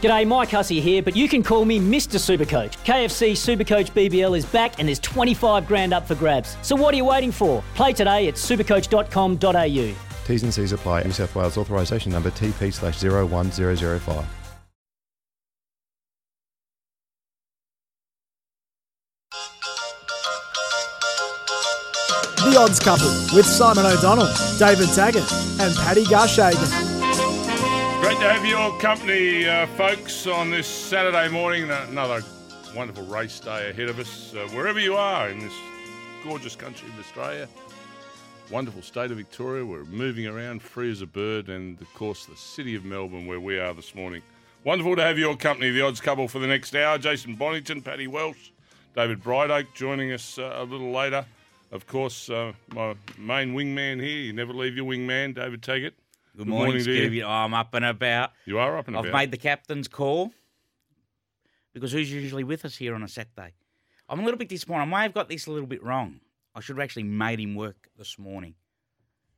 G'day, Mike Hussey here, but you can call me Mr. Supercoach. KFC Supercoach BBL is back and there's 25 grand up for grabs. So what are you waiting for? Play today at supercoach.com.au. T's and C's apply. New South Wales authorisation number TP slash 01005. The Odds Couple with Simon O'Donnell, David Taggart, and Paddy Garshagen. Great to have your company, uh, folks, on this Saturday morning. Another wonderful race day ahead of us. Uh, wherever you are in this gorgeous country of Australia, wonderful state of Victoria, we're moving around free as a bird, and of course, the city of Melbourne, where we are this morning. Wonderful to have your company, the odds couple, for the next hour. Jason Bonington, Paddy Welsh, David Brideoake joining us uh, a little later. Of course, uh, my main wingman here. You never leave your wingman, David Taggart. Good, morning, you. Scooby. I'm up and about. You are up and about. I've made the captain's call because who's usually with us here on a Saturday? I'm a little bit disappointed. I may have got this a little bit wrong. I should have actually made him work this morning,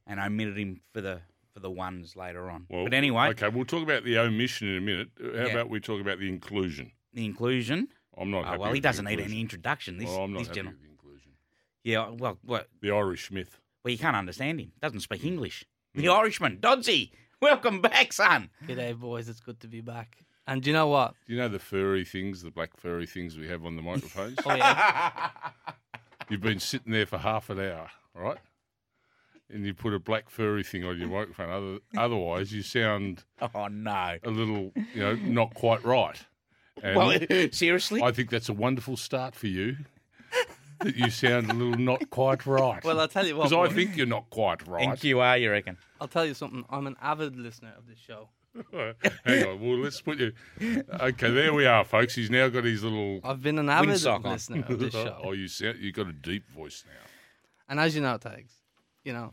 and I omitted him for the for the ones later on. Well, but anyway, okay, we'll talk about the omission in a minute. How Yeah. about we talk about the inclusion? the inclusion. I'm not. Oh, well, he doesn't need any introduction. This, Well, I'm not this happy gentleman. with the inclusion. Yeah, well, well, The Irish Smith. well, you can't understand him. Doesn't speak hmm. English. The Irishman, Dodsey. Welcome back, son. G'day, boys. It's good to be back. And do you know what? Do you know the furry things, the black furry things we have on the microphones? Oh yeah, You've been sitting there for half an hour, right? And you put a black furry thing on your microphone. Other, otherwise, you sound Oh no. a little, you know, not quite right. And Well, seriously. I think that's a wonderful start for you. That you sound a little not quite right. Well, I'll tell you what, Because I boy. think you're not quite right. NQR, you are, you reckon? I'll tell you something. I'm an avid listener of this show. Hang on. Well, let's put you. Okay, there we are, folks. He's now got his little. I've been an avid Windsock on. listener of this show. oh, you sound, you've got a deep voice now. And as you know, Tags, you know,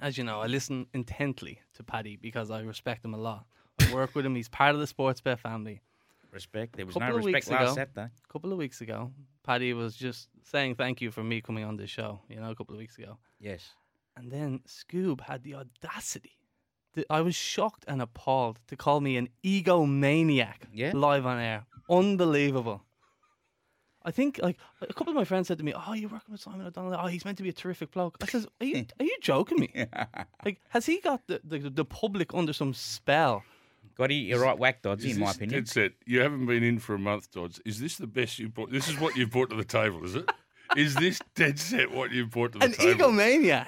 as you know, I listen intently to Paddy because I respect him a lot. I work with him. He's part of the Sports Bet family. Respect. There was Couple no of respect weeks last ago. Saturday. A couple of weeks ago, Paddy was just saying thank you for me coming on this show. You know, a couple of weeks ago. Yes. And then Scoob had the audacity. I was shocked and appalled to call me an egomaniac Yeah. live on air. Unbelievable. I think like a couple of my friends said to me, "Oh, you're working with Simon O'Donnell. Oh, he's meant to be a terrific bloke." I says, "Are you are you joking me? Like, has he got the, the the public under some spell?" Got he, you're right, whack Dodds, Is in my opinion. Dead set. You haven't been in for a month, Dodds. Is this the best you've brought? This is what you've brought to the table, is it? Is this dead set what you've brought to the An table? egomaniac.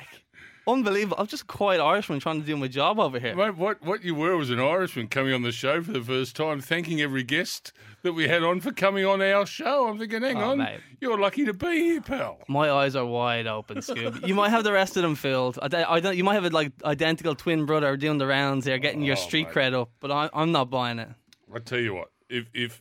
Unbelievable. I'm just a quiet Irishman trying to do my job over here. Mate, what, what you were was an Irishman coming on the show for the first time, thanking every guest that we had on for coming on our show. I'm thinking, hang Oh, on, mate. you're lucky to be here, pal. My eyes are wide open, Scoob. you might have the rest of them filled. I, don't- I don't. You might have a like identical twin brother doing the rounds here, getting your Oh, street mate. cred up. But I, I'm not buying it. I tell you what, if if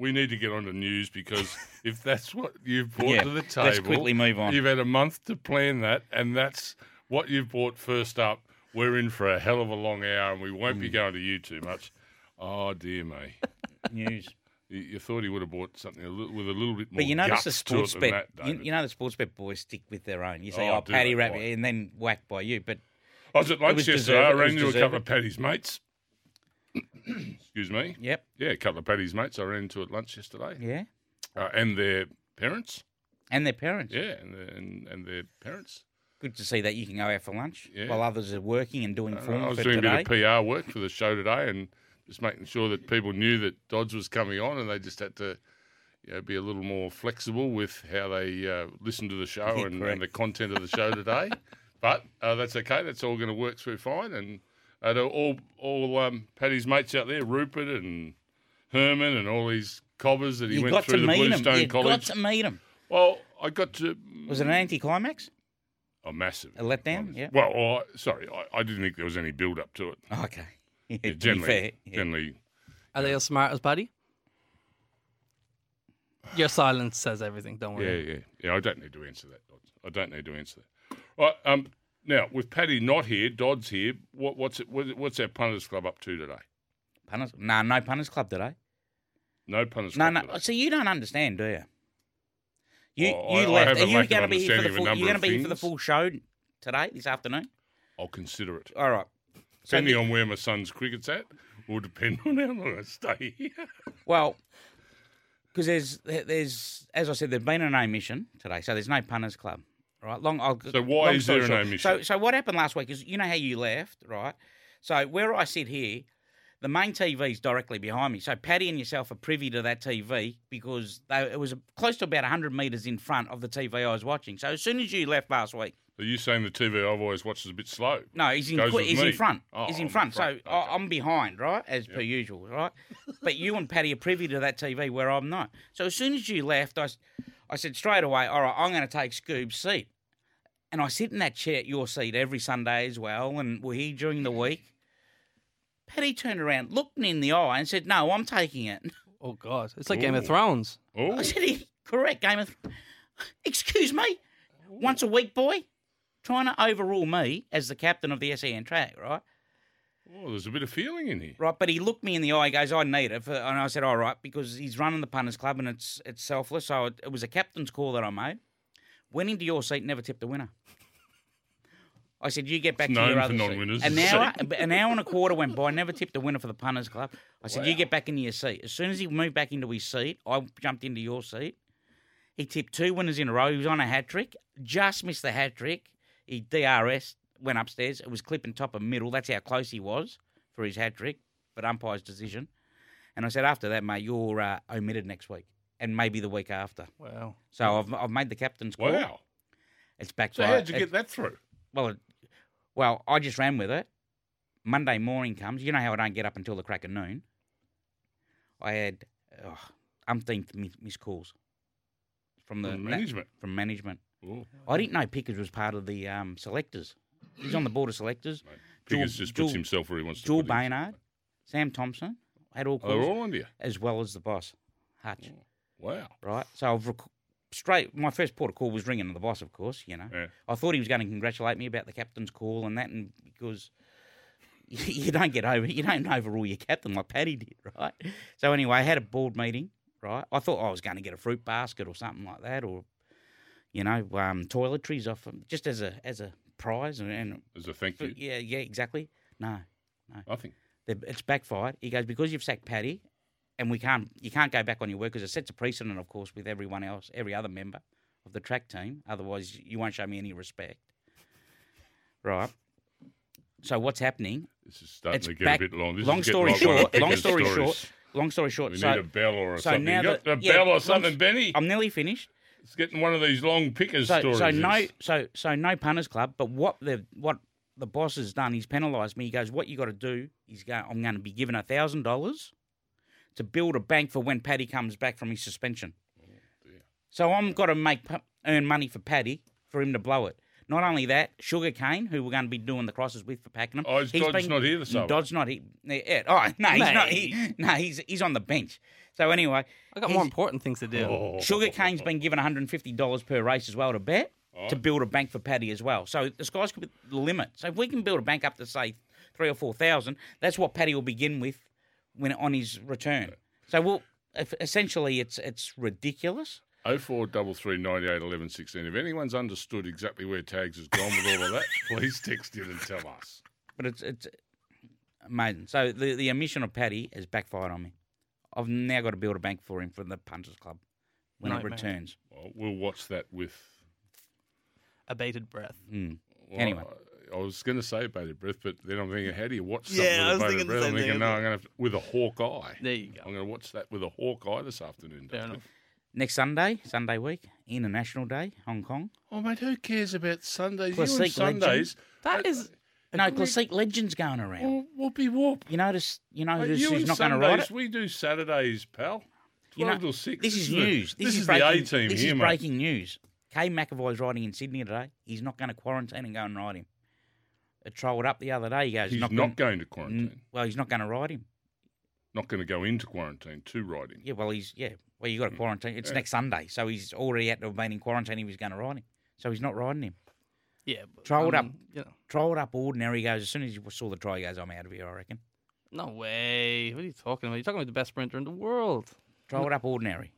we, need to get on the news because if that's what you've brought Yeah, to the table, let's quickly move on. You've had a month to plan that, and that's what you've brought first up. We're in for a hell of a long hour, and we won't Mm. be going to you too much. Oh dear me. News. You, you thought he would have bought something a little, with a little bit more But you notice the sports to bet. that, You, you know the sports bet boys stick with their own. You say, Oh, "Oh, Paddy? Rabbit," and then whacked by you. But I was at lunch was yesterday. I ran into a couple of Paddy's mates. Excuse me. yep, Yeah, a couple of Paddy's mates I ran into at lunch yesterday, yeah, uh, and their parents. and their parents. Yeah, and, their- and and their parents. Good to see that you can go out for lunch Yeah. while others are working and doing Uh, form I was doing today. a bit of PR work for the show today, and just making sure that people knew that Dodds was coming on, and they just had to. You know, be a little more flexible with how they uh, listen to the show and, and the content of the show today, but uh, that's okay. That's all going to work through fine. And uh, to all all um, Paddy's mates out there, Rupert and Herman, and all these cobbers that he you went got to through the meet him. Bluestone You College. got to meet him. Well, I got to. Was it an anticlimax? A massive. A letdown? Yeah. Well, I, sorry, I, I didn't think there was any build up to it. Okay. Yeah, to be generally, fair, yeah. generally, Are they as smart as Paddy? Your silence says everything. Don't worry. yeah, yeah. yeah. I don't need to answer that. I don't need to answer that. Right. Um. Now, with Paddy not here, Dodd's here. What, what's it? What, what's our punters club up to today? Punters? No, no punters club today. No punters No, club. no. today. See, you don't understand, do you? You Oh, I- you I left. a Are you going to be here for the understanding of a full? You're going to be here for the full show today, this afternoon. I'll consider it. All right. So Depending the- on where my son's cricket's at, will depend on how long I stay here. Well, because there's there's as I said, there's been an omission today, so there's no punters club, right? Long. I'll, So why long is there an short. omission? So so what happened last week is you know how you left, right? So where I sit here, the main TV is directly behind me. So Paddy and yourself are privy to that TV because they, it was close to about hundred meters in front of the TV I was watching. So as soon as you left last week, Are you saying the TV I've always watched is a bit slow? no, he's in he's in front. Oh, he's in front. front. So Okay. I'm behind, right, as per usual, right. but you and Paddy are privy to that TV where I'm not. So as soon as you left, I, I said straight away, all right, I'm going to take Scoob's seat, and I sit in that chair at your seat every Sunday as well, and we're here during the week. Paddy turned around, looked me in the eye, and said, "No, I'm taking it." Oh God, it's like Game of Thrones. Oh, I said, "Correct, Game of." Excuse me, once a week, boy, trying to overrule me as the captain of the SEN track, right? Oh, there's a bit of feeling in here. Right, but he looked me in the eye. He goes, "I need it," and I said, "All right," because he's running the punters club and it's it's selfless. So it, it was a captain's call that I made. Went into your seat, never tipped a winner. I said, "You get back It's to your other for seat." non-winners, An hour, an hour and a quarter went by. Never tipped a winner for the punters club. I said, "You get back into your seat." As soon as he moved back into his seat, I jumped into your seat. He tipped two winners in a row. He was on a hat trick. Just missed the hat trick. He DRS went upstairs. It was clipping top and middle. That's how close he was for his hat trick, but umpire's decision. And I said, after that, mate, you're uh, omitted next week and maybe the week after. Wow. So I've, I've made the captain's call. Wow. It's back So how'd you get that through? Well, it, well, I just ran with it. Monday morning comes. You know how I don't get up until the crack of noon. I had oh, umpteenth mi- missed calls from the From management. From management. Oh, I didn't know Pickers was part of the um, selectors. He's on the board of selectors. Pickers Jewel- just puts Jewel- himself where he wants to Jewel put himself. Baynard, Sam Thompson had all Oh, they're calls, all under you. as well as the boss, Hutch. Wow. Right. So I've rec- straight. My first port of call was ringing to the boss, of course. You know, Yeah. I thought he was going to congratulate me about the captain's call and that, and because you don't get over, you don't overrule your captain like Paddy did, right? So anyway, I had a board meeting, right? I thought I was going to get a fruit basket or something like that, or you know, um, toiletries off him, just as a as a prize, and, and As a thank you. yeah, yeah, exactly. No, no. Nothing. they- it's backfired. He goes because you've sacked Paddy, and we can't you can't go back on your word because it sets a precedent, of course, with everyone else, every other member of the track team. Otherwise, you won't show me any respect, right? So what's happening? This is starting It's to get back- a bit long. This long story like one of short. Long story short. Long story short. We so need a bell or a so something. now you got that- a yeah, bell or long- something, Benny? I'm nearly finished. It's getting one of these long pickers So, stories. so no, so so no punters club. But what the what the boss has done, he's penalised me. He goes, what you got to do? He's going. I'm going to be given a thousand dollars to build a bank for when Paddy comes back from his suspension. Oh, so I'm got to make earn money for Paddy for him to blow it. Not only that, Sugar Cane, who we're going to be doing the crosses with for Pakenham. Oh, is he's Dodge not here this hour? Dodge not here. Yeah, Oh no, he's not. He, no, he's he's on the bench. So anyway, I got more important things to do. Oh. Sugar Cane's been given $150 per race as well to bet oh. to build a bank for Paddy as well. So the sky's could be the limit. So if we can build a bank up to say three or four thousand, that's what Paddy will begin with when on his return. So we'll essentially it's it's ridiculous. Oh four double three ninety eight eleven sixteen. If anyone's understood exactly where tags has gone with all of that, please text in and tell us. But it's it's amazing. So the the omission of Paddy has backfired on me. I've now got to build a bank for him for the punters club when Nightmare. it returns. Well, we'll watch that with. A bated breath. Mm. well, Anyway. I was going to say bated breath, but then I'm thinking, how do you watch Yeah, something was with a bated breath? I'm thinking, no, I'm going to with a hawk eye. There you go. I'm going to watch that with a hawk eye this afternoon. Fair enough. Next Sunday, Sunday week, International Day, Hong Kong. Oh mate, who cares about Sundays? Classic you and Sundays. That is No, Classique Legends going around. Whoopie whoop. You notice, you know, Mate, who's, you who's not going to ride it. we do Saturdays, pal. You Twelve know, till six. This is news. This, This, is, is breaking, the A team This here, is mate. breaking news. Kay McEvoy's riding in Sydney today. He's not going to quarantine and go and ride him. uh, trolled up the other day. He goes, He's not, not, gonna- going to quarantine. N- Well, he's not going to ride him. Not going to go into quarantine to ride him. Yeah, well, he's yeah. Well, you got to quarantine. It's Yeah. next Sunday, so he's already had to have been in quarantine. He was going to ride him, so he's not riding him. Yeah, but, Trolled up. You know, Trolled up ordinary. Goes as soon as you saw the try, he goes, "I'm out of here." I reckon. no way. What are you talking about? You're talking about the best sprinter in the world. Trolled up ordinary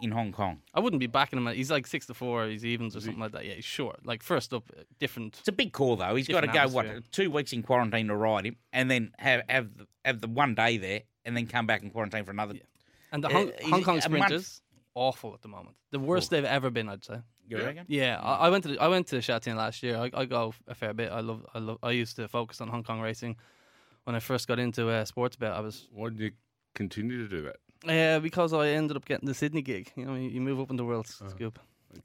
in Hong Kong. I wouldn't be backing him. He's like six to four. He's evens or something like that. Yeah, he's short. Like first up, uh, different. It's a big call though. He's got to Different go what two weeks in quarantine to ride him, and then have have the, have the one day there, and then come back in quarantine for another. And the Uh, Hong, he's- Hong Kong sprinters awful at the moment. The worst they've ever been, I'd say. You Yeah. reckon? Yeah, I, I went to the, I went to Sha Tin last year. I, I go a fair bit. I love I love I used to focus on Hong Kong racing when I first got into uh, sports bet. I was Why did you continue to do that? uh, because I ended up getting the Sydney gig. You know, you, you move up in the world scoop.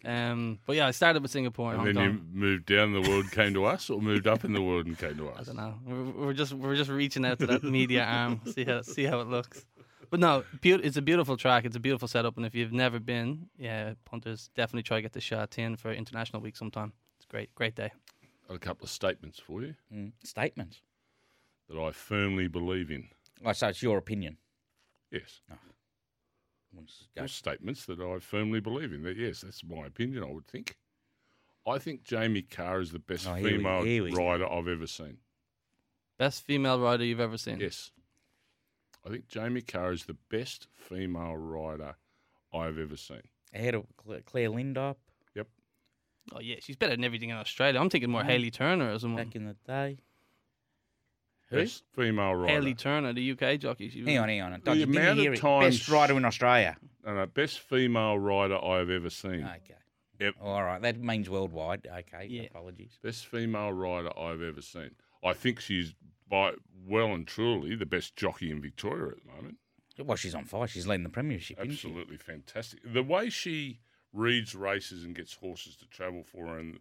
Um, but yeah, I started with Singapore and, And Hong then Kong. you moved down the world, came to us, or moved up in the world and came to us. I don't know. We're, we're just we're just reaching out to that media arm, see how see how it looks. But no, beau- it's a beautiful track. It's a beautiful setup, and if you've never been, yeah, punters definitely try to get the shot in for International Week sometime. It's great, great day. Got a couple of statements for you Mm. Statements. that I firmly believe in. Oh, so it's your opinion. Yes. We'll just go- Well, statements that I firmly believe in. That yes, that's my opinion. I would think. I think Jamie Kah is the best Oh, here we- female here we go. rider I've ever seen. Best female rider you've ever seen. Yes, I think Jamie Kah is the best female rider I've ever seen. Ahead of Cla- Claire Lindop Yep. Oh yeah, she's better than everything in Australia. I'm thinking more Hayley Turner as someone. back in the day. Who? Best female rider. Hayley Turner, the UK jockey. She was, Hang on, hang on. The you didn't amount of hear it. times- Best rider in Australia. No, no, best female rider I've ever seen. Okay. Yep. All right. That means worldwide. Okay. Yeah. Apologies. Best female rider I've ever seen. I think she's by well and truly the best jockey in Victoria at the moment. Well, she's on fire. She's leading the premiership. isn't she? Absolutely fantastic. The way she reads races and gets horses to travel for her, and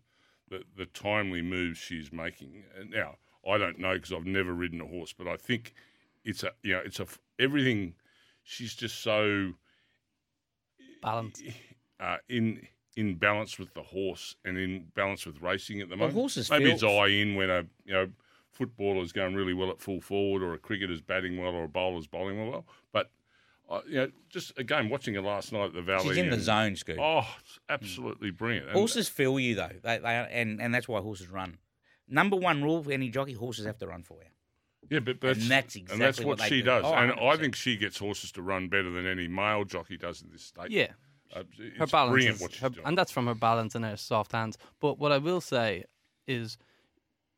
the, the timely moves she's making. And now I don't know because I've never ridden a horse, but I think it's a you know it's a everything. She's just so Balanced. uh, in in balance with the horse and in balance with racing at the Well, moment. horses Maybe it's eye in when a you know footballer's going really well at full forward, or a cricketer's batting well, or a bowler's bowling well. But uh, you know, just again watching her last night at the Valley. She's in the and- zone, Scoot. Oh, it's absolutely brilliant. And- horses feel you though. They, they and and that's why horses run. Number one rule for any jockey: horses have to run for you. yeah, but that's, and that's and exactly that's what what, she do. does. Oh, and I 100%. think she gets horses to run better than any male jockey does in this state. Yeah, Uh, it's her balance brilliant is, what she's her- doing. and that's from her balance and her soft hands. But what I will say is,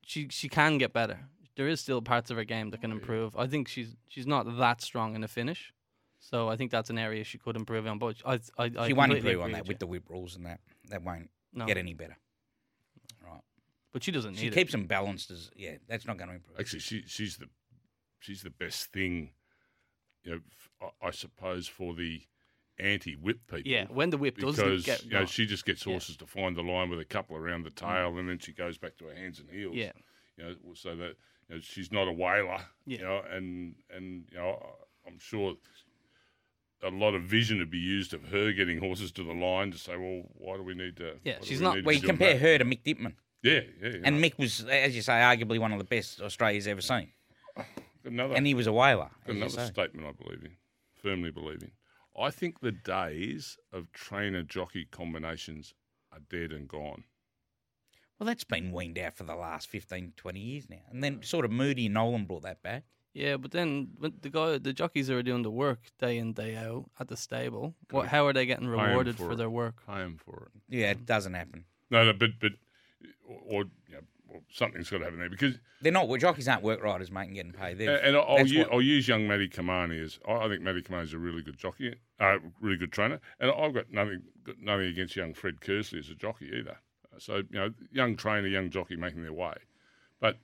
she she can get better. There is still parts of her game that can improve. I think she's she's not that strong in the finish, so I think that's an area she could improve on. But I I, I She won't improve on that with with you. the whip rules and that. That won't No. get any better. Right. But she doesn't She need keeps it. them balanced as yeah. That's not going to improve. Actually, she she's the she's the best thing, you know. f- I I suppose for the anti-whip people. Yeah, when the whip does because get you know going. she just gets Yeah. horses to find the line with a couple around the mm. tail, and then she goes back to her hands and heels. Yeah. you know, so that you know, she's not a whaler. Yeah. you know, and and you know, I'm sure a lot of vision would be used of her getting horses to the line to say, well, why do we need to? Yeah, she's we not- We, to Well, be you doing compare that? her to Mick Dittman, Yeah, yeah. you and. Mick was, as you say, arguably one of the best Australia's ever seen, another and he was a whaler. as you Another statement I believe in, firmly believe in. I think the days of trainer jockey combinations are dead and gone. Well, that's been weaned out for the last 15, 20 years now, and then sort of Moody and Nolan brought that back. Yeah, but then when the guy, the jockeys are doing the work day in day out at the stable, what? How are they getting rewarded for for their work? Pay 'em for it. Yeah, it doesn't happen. No, no, but but or, or you know, or something's got to happen there because They're not jockeys aren't work riders, mate, and getting paid. They're, and, I'll, that's u- what- I'll use young Matty Cumani as I I think Matty Cumani is a really good jockey, uh, really good trainer, and I've got nothing got nothing against young Fred Kersley as a jockey either. So you know, young trainer, young jockey making their way, but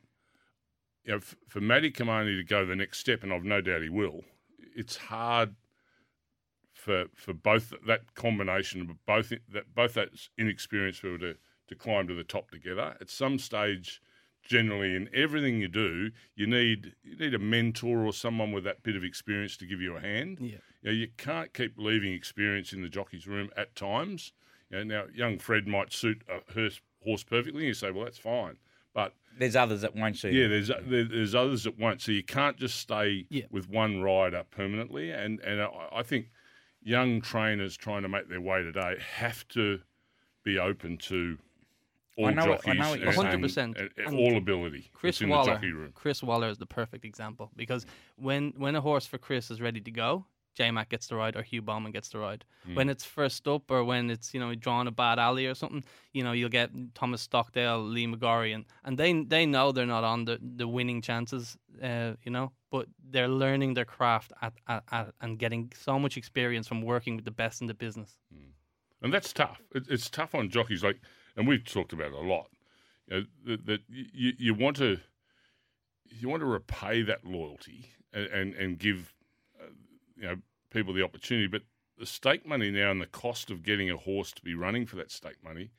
you know, f- for Matty Cumani to go the next step, and I've no doubt he will. It's hard for for both that combination of both that both that inexperienced people to to climb to the top together. At some stage, generally in everything you do, you need you need a mentor or someone with that bit of experience to give you a hand. Yeah. You, know, you can't keep leaving experience in the jockey's room at times. You know, now, young Fred might suit a horse, perfectly. And you say, well, that's fine. But There's others that won't suit. yeah, there's there, there's others that won't. So you can't just stay Yeah. with one rider permanently. And and I, I think young trainers trying to make their way today have to be open to all I know what- I jockeys know what you're and- saying. 100%. and- and And all ability. Chris that's in Waller. the room. Chris Waller is the perfect example because when when a horse for Chris is ready to go, J Mac gets the ride or Hugh Bowman gets the ride. Hmm. When it's first up or when it's you know drawn a bad alley or something, you know you'll get Thomas Stockdale, Lee McGorry, and and they they know they're not on the, the winning chances, uh, you know, but they're learning their craft at, at, at and getting so much experience from working with the best in the business. and that's tough. It, it's tough on jockeys, like, and we've talked about it a lot. You know, that, that you, you want to you want to repay that loyalty and and, and give uh, you know people the opportunity, but the stake money now and the cost of getting a horse to be running for that stake money,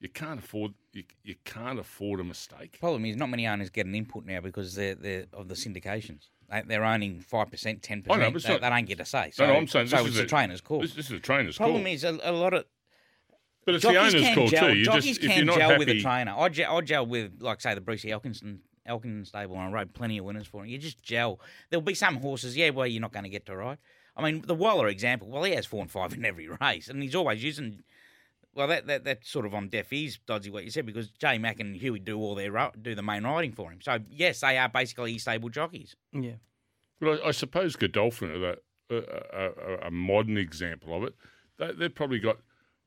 you can't afford you, you can't afford a mistake. Problem is, not many owners get an input now because they're, they're of the syndications. They, they're owning five percent, ten I know, percent. They, don't get a say. So, no, no, I'm saying so this it's is the a- trainer's call. This, this is a trainer's Problem call, is, a, a lot of but it's the jockeys owner's can call gel, too. You jockeys just if can you're not gel happy, with a trainer. I gel, I gel with, like, say, the Brucey Elkinson Elkin stable, and I rode plenty of winners for him. You just gel. There'll be some horses, yeah, where you're not going to get to ride. I mean, the Waller example. Well, he has four and five in every race, and he's always using. Well, that, that that's sort of on deaf ears, dodgy what you said, because Jay Mack and Huey do all their do the main riding for him. So yes, they are basically stable jockeys. Yeah. But I, I suppose Godolphin are the, a, a, a, a modern example of it. They, they've probably got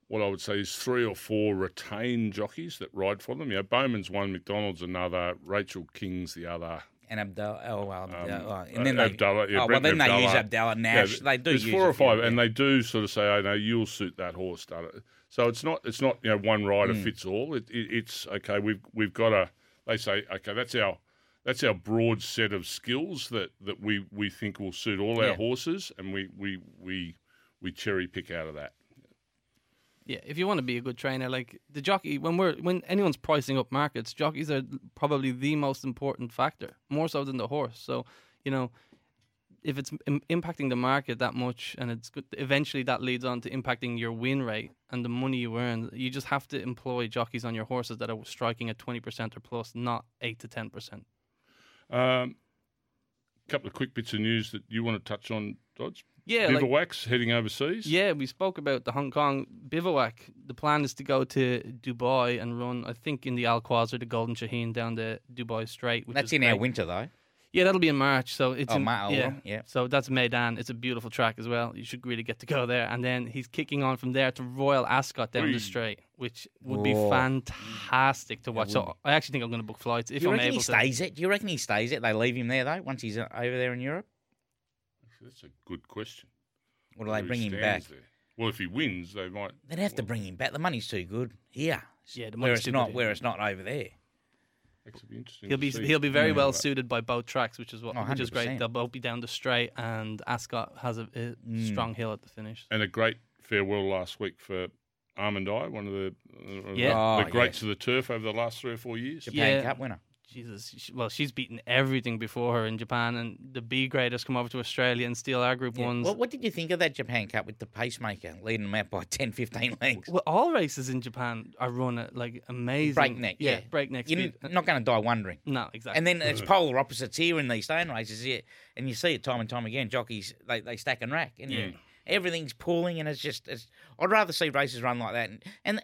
what I would say is three or four retained jockeys that ride for them. You know, Bowman's one, McDonald's another, Rachel King's the other. And Abdallah, oh, well, Um, uh, and then they, Abdallah, yeah, oh, well, then they use Abdallah. Abdallah, Yeah, they do There's use four or five, and they do sort of say, "Oh no, you'll suit that horse." Done it. So it's not it's not you know one rider Mm. fits all. It, it, it's okay. We've we've got a. They say okay, that's our that's our broad set of skills that, that we, we think will suit all our horses, and we, we we we cherry pick out of that. Yeah, if you want to be a good trainer, like the jockey, when we're when anyone's pricing up markets, jockeys are probably the most important factor, more so than the horse. So, you know, if it's Im- impacting the market that much, and it's good, eventually that leads on to impacting your win rate and the money you earn. You just have to employ jockeys on your horses that are striking at twenty percent or plus, not eight to ten percent. Um, couple of quick bits of news that you want to touch on, Dodge. Yeah, like, Bivouacs heading overseas. Yeah, we spoke about the Hong Kong bivouac. The plan is to go to Dubai and run, I think, in the Al Quoz, the Golden Shaheen, down the Dubai Strait. Which That's is in our winter though. Yeah, that'll be in March. So it's Oh, in, Ma- oh, yeah. yeah. So that's Meydan. It's a beautiful track as well. You should really get to go there. And then he's kicking on from there to Royal Ascot down Whee. the straight, which would be fantastic to watch. So I actually think I'm going to book flights if Do you I'm reckon able he to. stays it? Do you reckon he stays it? They leave him there though once he's over there in Europe, That's a good question. or do they Whether bring him back? stands there. Well, if he wins, they might. They'd have to bring him back. The money's too good here. Yeah, the where money's it's too not. good Where it's not over there. Actually, be interesting. He'll to be see. he'll be very Yeah. well suited by both tracks, which is what Oh, which is great. 100%. They'll both be down the straight, and Ascot has a, a Mm. strong hill at the finish. and a great farewell last week for Almond Eye, one of the uh, Yeah. the, Oh, the greats yes. of the turf over the last three or four years. Japan Yeah. Cup winner. Jesus, she, well, she's beaten everything before her in Japan, and the B graders come over to Australia and steal our group Yeah. ones. What, what did you think of that Japan Cup with the pacemaker leading them out by 10, 15 lengths? Well, all races in Japan are run at like amazing breakneck, yeah, breakneck You're speed. n- not going to die wondering. no, exactly. And then it's polar opposites here in these stone races, yeah. And you see it time and time again. Jockeys they, they stack and rack, and you- everything's pulling, and it's just. It's, I'd rather see races run like that. And, and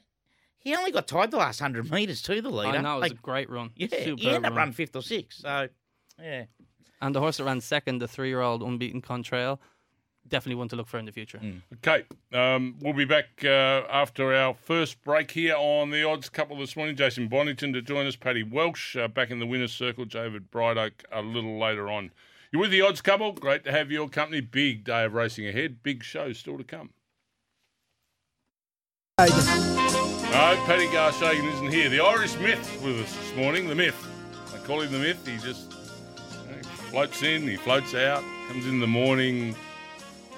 he only got tied the last hundred metres to the leader. I know it was Like, a great run. yeah, Superb he ended up run. running fifth or sixth. So, yeah. And the horse that ran second, the three-year-old unbeaten Contrail, definitely one to look for in the future. Mm. Okay, um, we'll be back uh, after our first break here on the odds couple this morning. Jason Bonington to join us, Paddy Welsh uh, back in the winner's circle, David Brideoake a little later on. You're with the odds couple. Great to have your company. Big day of racing ahead. Big show still to come. No, Paddy Garshagen isn't here. The Irish myth with us this morning. The myth. I call him the myth. He just you know, floats in, he floats out, comes in the morning,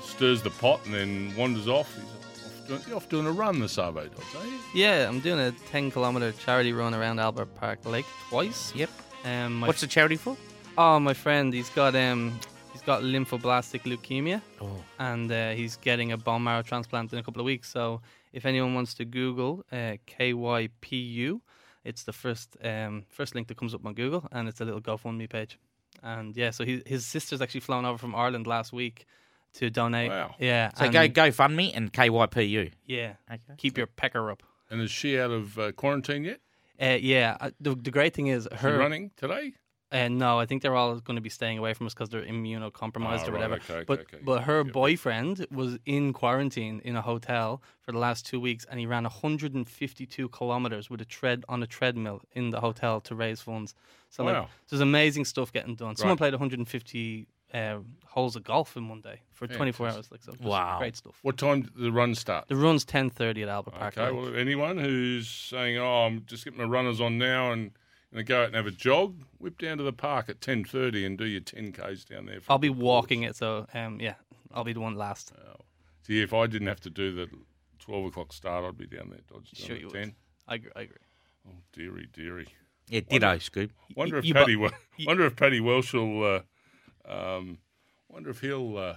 stirs the pot, and then wanders off. He's off doing, you're off doing a run this Arvo, Dodds, are you? Yeah, I'm doing a 10 kilometer charity run around Albert Park Lake twice. Yep. Um, my What's the charity for? Oh, my friend, he's got um, he's got lymphoblastic leukemia, Oh. and uh, he's getting a bone marrow transplant in a couple of weeks. So, if anyone wants to Google uh, KYPU, It's the first um, first link that comes up on Google, and it's a little GoFundMe page. And yeah, so he, his sister's actually flown over from Ireland last week to donate. Wow. Yeah. So go GoFundMe and KYPU. Yeah. Okay. Keep your pecker up. And is she out of uh, quarantine yet? Uh, yeah. uh, The, the great thing is Is her she running today? Uh, no, I think they're all going to be staying away from us because they're immunocompromised Oh, or right, whatever. okay, okay, but okay. but her Yeah. boyfriend was in quarantine in a hotel for the last two weeks, and he ran 152 kilometers with a tread on a treadmill in the hotel to raise funds. So like, there's amazing stuff getting done. Someone Right. played 150 uh, holes of golf in one day for 24 hours. Like so, Wow. great stuff. What time did the run start? The run's 10:30 at Albert Park. Okay, well, anyone who's saying, "Oh, I'm just getting my runners on now and going to go out and have a jog," whip down to the park at 10:30 and do your 10 k's down there. I'll be the course. walking it, so um, yeah, I'll be the one last. See, if I didn't have to do the 12 o'clock start, I'd be down there. I'd Sure you at would. 10. I agree. I agree. Oh, dearie, dearie. Yeah, ditto, Scoop. Wonder if you bu- Paddy. You- wonder if Paddy Welsh will. Uh, um, wonder if he'll. Uh,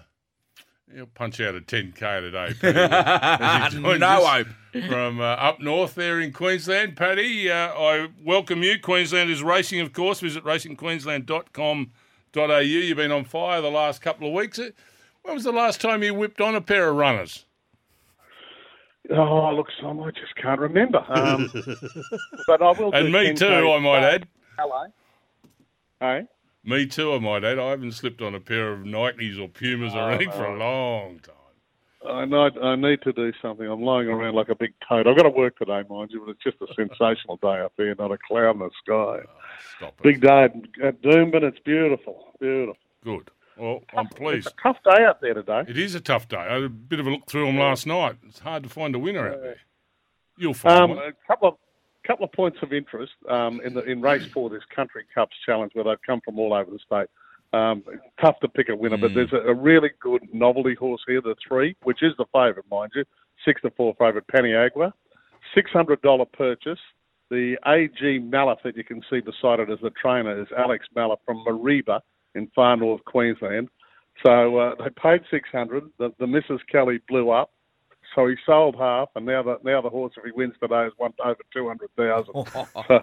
he'll punch out a 10k today. Paddy, as he joins no us hope. From uh, up north there in Queensland, Paddy, uh, I welcome you. Queensland is racing, of course. Visit racingqueensland.com.au. You've been on fire the last couple of weeks. When was the last time you whipped on a pair of runners? Oh, look, Sam, I just can't remember. Um, but I will. And do me 10K too, I might add. Hello. Hey. Me too, I might add. I haven't slipped on a pair of Nikes or Pumas or Oh, anything for a long time. I need, I need to do something. I'm lying around like a big toad. I've got to work today, mind you, but it's just a sensational day up there, not a cloud in the sky. Stop it. Big day at- Doomben. It's beautiful. Beautiful. Good. Well, I'm pleased. It's a tough day out there today. It is a tough day. I had a bit of a look through them last night. It's hard to find a winner out there. You'll find Um, one. a couple of couple of points of interest um, in the in race four, this Country Cups Challenge, where they've come from all over the state. Um, tough to pick a winner, but there's a, a really good novelty horse here, the three, which is the favourite, mind you, six to four favourite, Paniagua, six hundred dollar purchase. The AG Mallet that you can see beside it as the trainer is Alex Mallet from Mareeba in far north Queensland. So uh, they paid six hundred. The, the Mrs. Kelly blew up. So he sold half, and now the now the horse, if he wins today, is won over two hundred thousand. so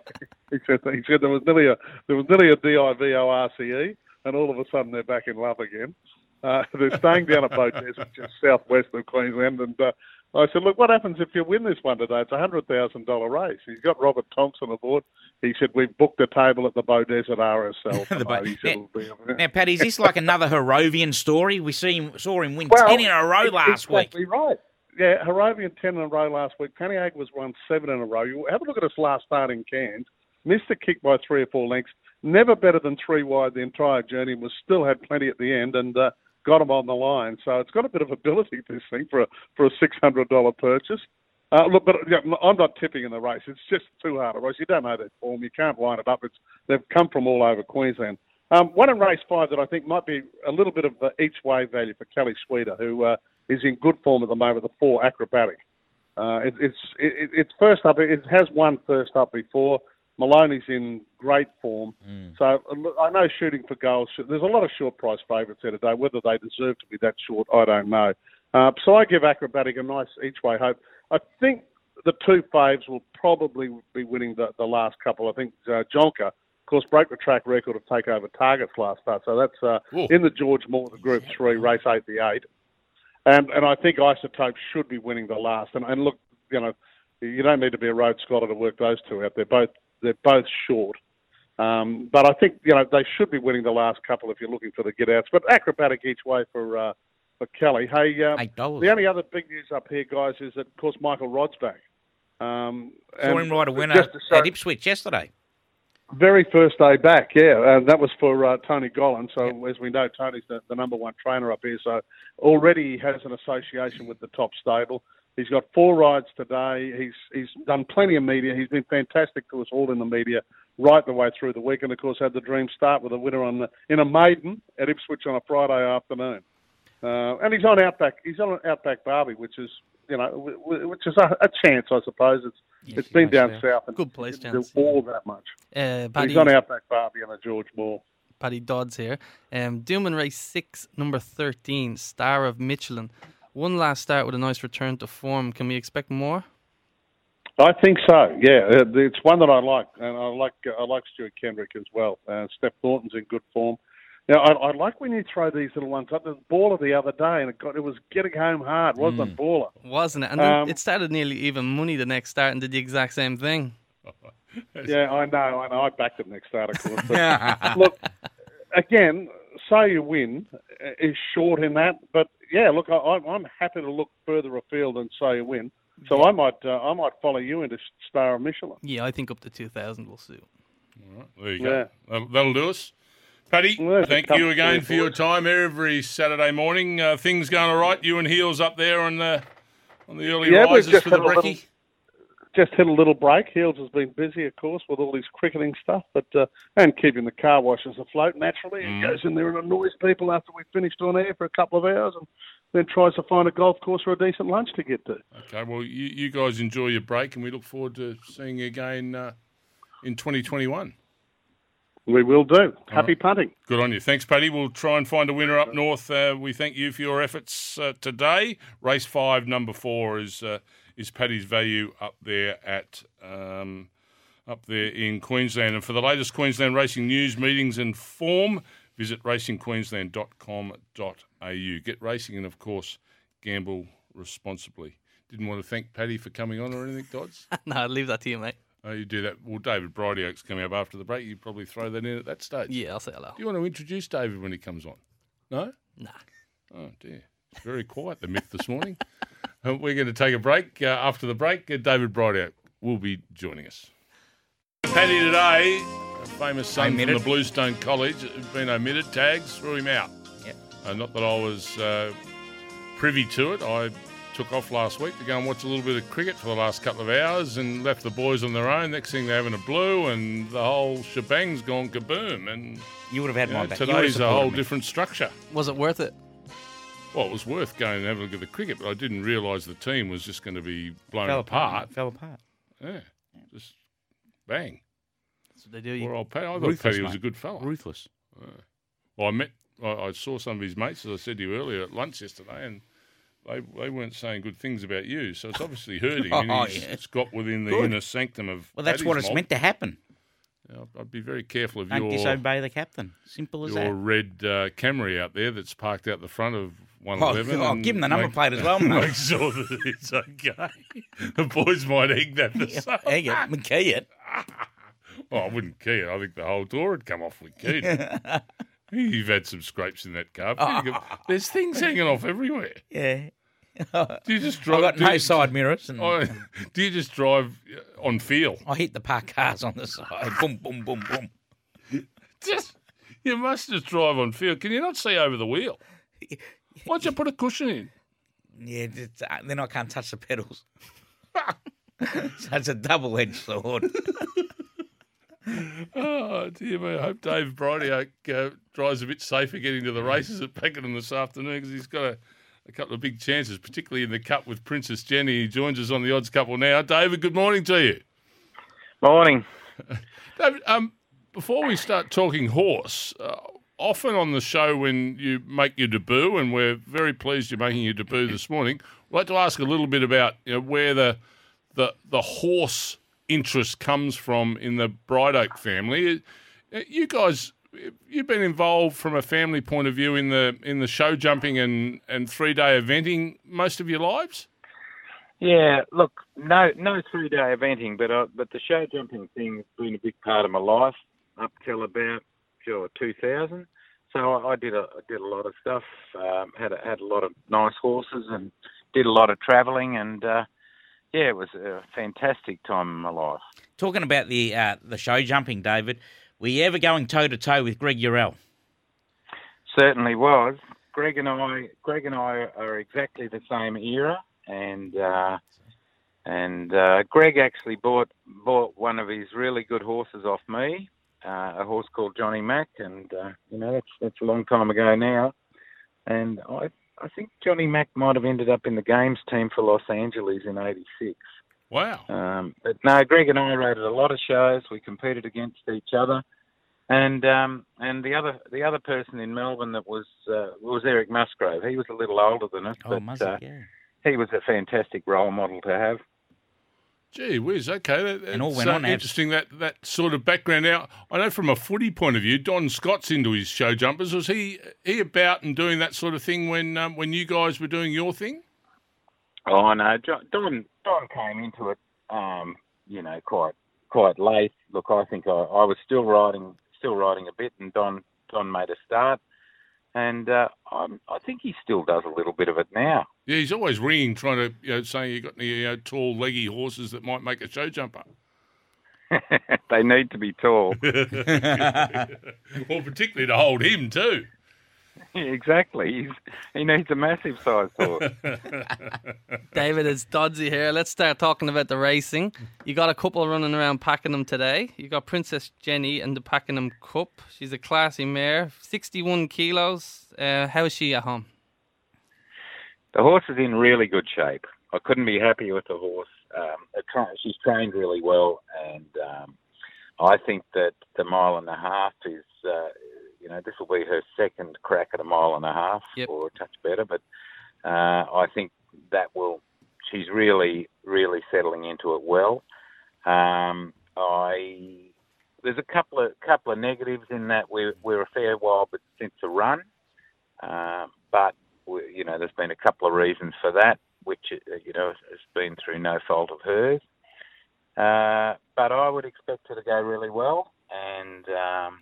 he said he said there was nearly a there was nearly a DIVO RCE, and all of a sudden they're back in love again. Uh, they're staying down at Beaudesert, which is southwest of Queensland, and uh, I said, look, what happens if you win this one today? It's a hundred thousand dollar race. He's got Robert Thompson aboard. He said we've booked a table at the Beaudesert RSL. The Bo- tonight." he said, it'll be a- Now, Paddy, is this like another Harrovian story? We see him, saw him win Well, 10 in a row last week. exactly right. Yeah, Haravian 10 in a row last week. Paniag was won seven in a row. You have a look at his last start in Cairns. Missed the kick by three or four lengths. Never better than three wide the entire journey. Was still had plenty at the end and uh, got him on the line. So it's got a bit of ability this thing for a for a six hundred dollar purchase. Uh, look, but yeah, I'm not tipping in the race. It's just too hard a race. You don't know their form. You can't line it up. It's they've come from all over Queensland. Um, one in race five that I think might be a little bit of each way value for Kelly Schweida, who uh, is in good form at the moment. The four acrobatic. Uh, it, it's it, it's first up. It has won first up before. Maloney's in great form. So uh, I know shooting for goals. There's a lot of short price favourites here today. Whether they deserve to be that short, I don't know. Uh, so I give acrobatic a nice each way hope. I think the two faves will probably be winning the, the last couple. I think uh, Jonker, of course, broke the track record of take over targets last start. So that's uh, in the George Moore, the Group Three, race eight, the eight. And and I think Isotope should be winning the last. And, and look, you know, you don't need to be a road scholar to work those two out. They're both they're both short. Um, but I think you know they should be winning the last couple if you're looking for the get outs. But acrobatic each way for uh, for Kelly. Hey, um, Eight dollars. the only other big news up here, guys, is that of course Michael Rodd's back. Um, Saw him ride a winner just to show- at Ipswich yesterday. Very first day back, yeah. And that was for uh, Tony Gollan. So, as we know, Tony's the, the number one trainer up here. So, already he has an association with the top stable. He's got four rides today. He's he's done plenty of media. He's been fantastic to us all in the media right the way through the week. And, of course, had the dream start with a winner on the, in a maiden at Ipswich on a Friday afternoon. Uh, and he's on Outback. He's on Outback Barbie, which is you know, which is a, a chance, I suppose. It's Yes, it's been down south and Good place didn't do all that much. Uh, But Paddy, he's on Outback Barbie and a George Moore. Paddy Dodds here. Um, Doomben race six, number thirteen, Star of Michelin. One last start with a nice return to form. Can we expect more? I think so. Yeah, Uh, it's one that I like, and I like uh, I like Stuart Kendrick as well. Uh, Steph Thornton's in good form. Now, I, I like when you throw these little ones up. The baller the other day, and it got it was getting home hard, wasn't it, baller? Wasn't it? And Um, it started nearly even money the next start and did the exact same thing. Yeah, I know. I know. I backed it next start, of course. But look, again, say you win uh, is short in that, but yeah, look, I, I'm I'm happy to look further afield and say you win. So I might uh, I might follow you into Star of Michelin. Yeah, I think up to 2,000 will suit. There you go. That'll, that'll do us. Paddy, Well, thank you again for your time every Saturday morning. Uh, things going all right? You and Heels up there on the on the early Yeah, rises for the had brekkie? Just hit a little break. Heels has been busy, of course, with all this cricketing stuff, but uh, and keeping the car washers afloat. Naturally, Mm. he goes in there and annoys people after we've finished on air for a couple of hours, and then tries to find a golf course or a decent lunch to get to. Okay, well, you, you guys enjoy your break, and we look forward to seeing you again uh, in 2021. We will do. Happy punting. Good on you. Thanks, Paddy. We'll try and find a winner up north. Uh, we thank you for your efforts uh, today. Race five, number four, is uh, is Paddy's value up there at um, up there in Queensland. And for the latest Queensland racing news, meetings, and form, visit racingqueensland.com.au. Get racing, and of course, gamble responsibly. Didn't want to thank Paddy for coming on or anything, Dodds. no, I'll leave that to you, mate. Oh, you do that. Well, David Brideoake's coming up after the break. You probably throw that in at that stage. Yeah, I'll say hello. Do you want to introduce David when he comes on? No? Nah. Oh, dear. It's very quiet, the myth this morning. Uh, We're going to take a break. Uh, after the break, uh, David Brideoake will be joining us. Paddy today, a famous son from Omitted. the Bluestone College, has been omitted. Tags threw him out. Yep. Uh, not that I was uh, privy to it. I took off last week to go and watch a little bit of cricket for the last couple of hours and left the boys on their own. Next thing they're having a blue and the whole shebang's gone kaboom. And You would have had you my back. You would today's a whole me. different structure. Was it worth it? Well, it was worth going and having a look at the cricket, but I didn't realise the team was just going to be blown Fell apart. apart. Fell apart. Yeah, just bang. That's what they do. You, Poor old Paddy. I thought Ruthless, Paddy was mate. a good fella. Ruthless. Well, I met, I, I saw some of his mates, as I said to you earlier, at lunch yesterday, and they they weren't saying good things about you. So it's obviously hurting. him, and Oh, he's, yeah. it's got within the Good. inner sanctum of. Well, that's what it's mob. meant to happen. I'd- be very careful of Don't your disobey the captain. Simple as that. your red uh, Camry out there that's parked out the front of Oh, 111. oh, and give him the number make- plate as well, mate. Make sure that it's okay. the boys might egg that the same. Egg it, McKay it. Well, I wouldn't key it. I think the whole door would come off with keyed. You've had some scrapes in that car. There's things hanging off everywhere. Yeah. Do you just drive? I've got no you- side mirrors, and Oh, do you just drive uh, on feel? I hit the parked cars on the side. boom, boom, boom, boom. Just you must just drive on feel. Can you not see over the wheel? Why'd you put a cushion in? Yeah, it's, uh, then I can't touch the pedals. so it's a double-edged sword. Oh dear me! I hope Dave Brideoake uh, drives a bit safer getting to the races at Pakenham this afternoon because he's got a, a couple of big chances, particularly in the cup with Princess Jenny. He joins us on the odds couple now. David, good morning to you. Morning. David, um, before we start talking horse, uh, often on the show when you make your debut, and we're very pleased you're making your debut this morning, I'd like to ask a little bit about you know, where the the the horse interest comes from in the Brideoake family. Uh, You guys, you've been involved from a family point of view in the in the show jumping and, and three day eventing most of your lives. Yeah, look, no, no three day eventing, but uh, but the show jumping thing has been a big part of my life up till about sure 2000. So I, I did a I did a lot of stuff. Um, had a, had a lot of nice horses and did a lot of travelling, and uh, yeah, it was a fantastic time in my life. Talking about the uh, the show jumping, David, were you ever going toe to toe with Greg Eurell? Certainly was. Greg and I, Greg and I are exactly the same era, and uh, and uh, Greg actually bought bought one of his really good horses off me, uh, a horse called Johnny Mack, and uh, you know that's that's a long time ago now, and I I think Johnny Mack might have ended up in the games team for Los Angeles in '86. Wow. Um, but no, Greg and I rated a lot of shows. We competed against each other, and um, and the other the other person in Melbourne that was uh, was Eric Musgrove. He was a little older than us, Oh, but Muzzick, uh, yeah. he was a fantastic role model to have. Gee whiz, okay. That, And all went uh, on to have- interesting that, that sort of background. Now, I know from a footy point of view, Don Scott's into his show jumpers. Was he he about and doing that sort of thing when um, when you guys were doing your thing? Oh no, Jo- Don Don came into it, um, you know, quite quite late. Look, I think I, I was still riding still riding a bit, and Don Don made a start, and uh, I'm, I think he still does a little bit of it now. Yeah, he's always ringing, trying to you know, saying you got any you know, tall, leggy horses that might make a show jumper. they need to be tall. well, particularly to hold him too. exactly. He's, he needs a massive size horse. David, it's Dodsy here. Let's start talking about the racing. You got a couple running around Pakenham today. You got Princess Jenny and the Pakenham Cup. She's a classy mare, 61 kilos. Uh, how is she at home? The horse is in really good shape. I couldn't be happier with the horse. Um, she's trained really well, and um, I think that the mile and a half is, uh, you know, this will be her second crack at a mile and a half, Yep. or a touch better. But uh, I think that will. She's really, really settling into it well. Um, I there's a couple of couple of negatives in that we're we're a fair while, but since the run, um, but we, you know, there's been a couple of reasons for that, which uh, you know has been through no fault of hers. Uh, but I would expect her to go really well, and um,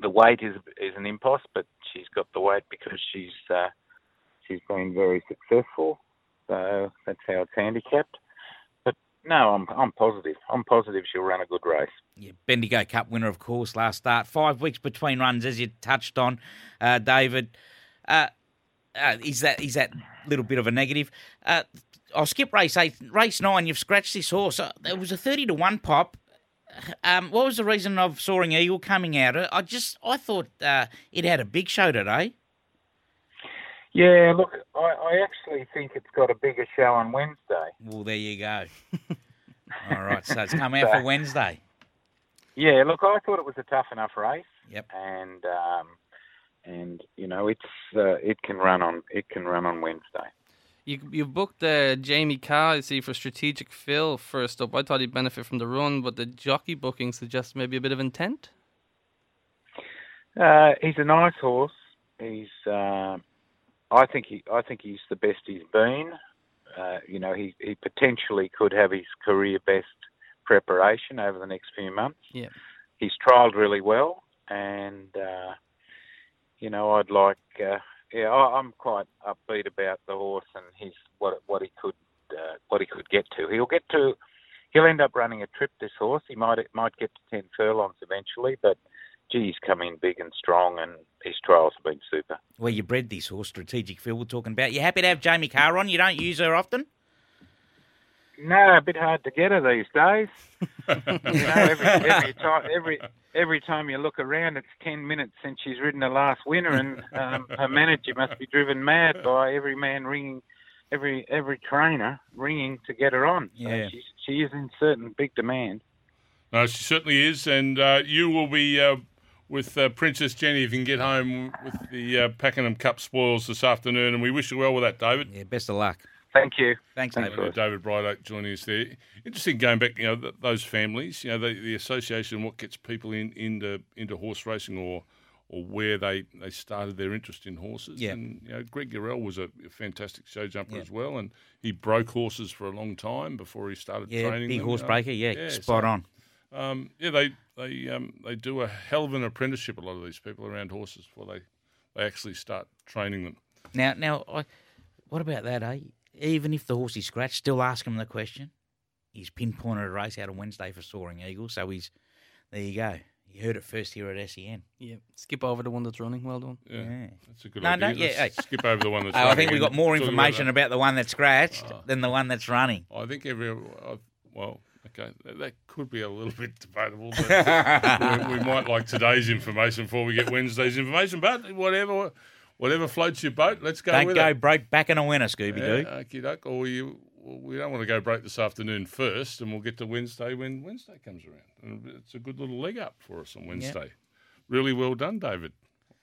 the weight is is an impost, but she's got the weight because she's uh, she's been very successful. So that's how it's handicapped. But no, I'm I'm positive. I'm positive she'll run a good race. Yeah, Bendigo Cup winner, of course, last start. Five weeks between runs, as you touched on, uh, David. Uh, uh, is that is that little bit of a negative? Uh, I'll skip race eight. Race nine, you've scratched this horse. Uh, it was a thirty to one pop. Um, what was the reason of Soaring Eagle coming out? I just I thought uh, it had a big show today. Yeah, look, I, I actually think it's got a bigger show on Wednesday. Well, there you go. All right, so it's come out for Wednesday. Yeah, look, I thought it was a tough enough race. Yep. And um, and you know it's uh, it can run on it can run on Wednesday. You you booked uh, Jamie Kah, I see, for Strategic Phil first up. I thought he'd benefit from the run, but the jockey booking suggests maybe a bit of intent. Uh, he's a nice horse. He's uh, I think he I think he's the best he's been. Uh, you know, he, he potentially could have his career best preparation over the next few months. Yeah. He's trialled really well, and uh, you know, I'd like. Yeah, I, I'm quite upbeat about the horse and his what what he could uh, what he could get to. He'll get to. He'll end up running a trip. This horse. He might might get to ten furlongs eventually, but gee, he's come in big and strong, and his trials have been super. Where you bred this horse, Strategic Phil, we're talking about. You happy to have Jamie Kah on? You don't use her often? No, a bit hard to get her these days. you know, every, every time, every every time you look around, it's ten minutes since she's ridden her last winner, and um, her manager must be driven mad by every man ringing, every every trainer ringing to get her on. So Yeah. she's, she is in certain big demand. No, she certainly is, and uh, you will be uh, with uh, Princess Jenny if you can get home with the uh, Pakenham Cup spoils this afternoon, and we wish you well with that, David. Yeah, best of luck. Thank you. Thanks, Thanks, David. David Brideoake joining us there. Interesting going back, you know, th- those families, you know, the, the association, what gets people in into into horse racing or or where they, they started their interest in horses. Yeah. And you know, Greg Eurell was a, a fantastic show jumper Yeah. as well, and he broke horses for a long time before he started Yeah, training. big them, horse you know. breaker. Yeah, Yeah, spot so- on. Um, yeah, they they um, they do a hell of an apprenticeship. A lot of these people around horses before they they actually start training them. Now, now, I, what about that, eh? Even if the horse is scratched, still ask him the question. He's pinpointed a race out on Wednesday for Soaring Eagle, so he's there. You go. You heard it first here at SEN. Yeah. Skip over the one that's running. Well done. Yeah, Yeah. that's a good No, idea. no, yeah, Let's hey. skip over the one that's. Oh, I think running we got more talk about information about the one that's scratched Oh. than the one that's running. I think every I- well, okay, that, that could be a little bit debatable. But we, we might like today's information before we get Wednesday's information. But whatever, whatever floats your boat, let's go Don't go it. broke back in a winner, Scooby Doo. Yeah, okie doke. Or you, we don't want to go break this afternoon first, and we'll get to Wednesday when Wednesday comes around. And it's a good little leg up for us on Wednesday. Really well done, David.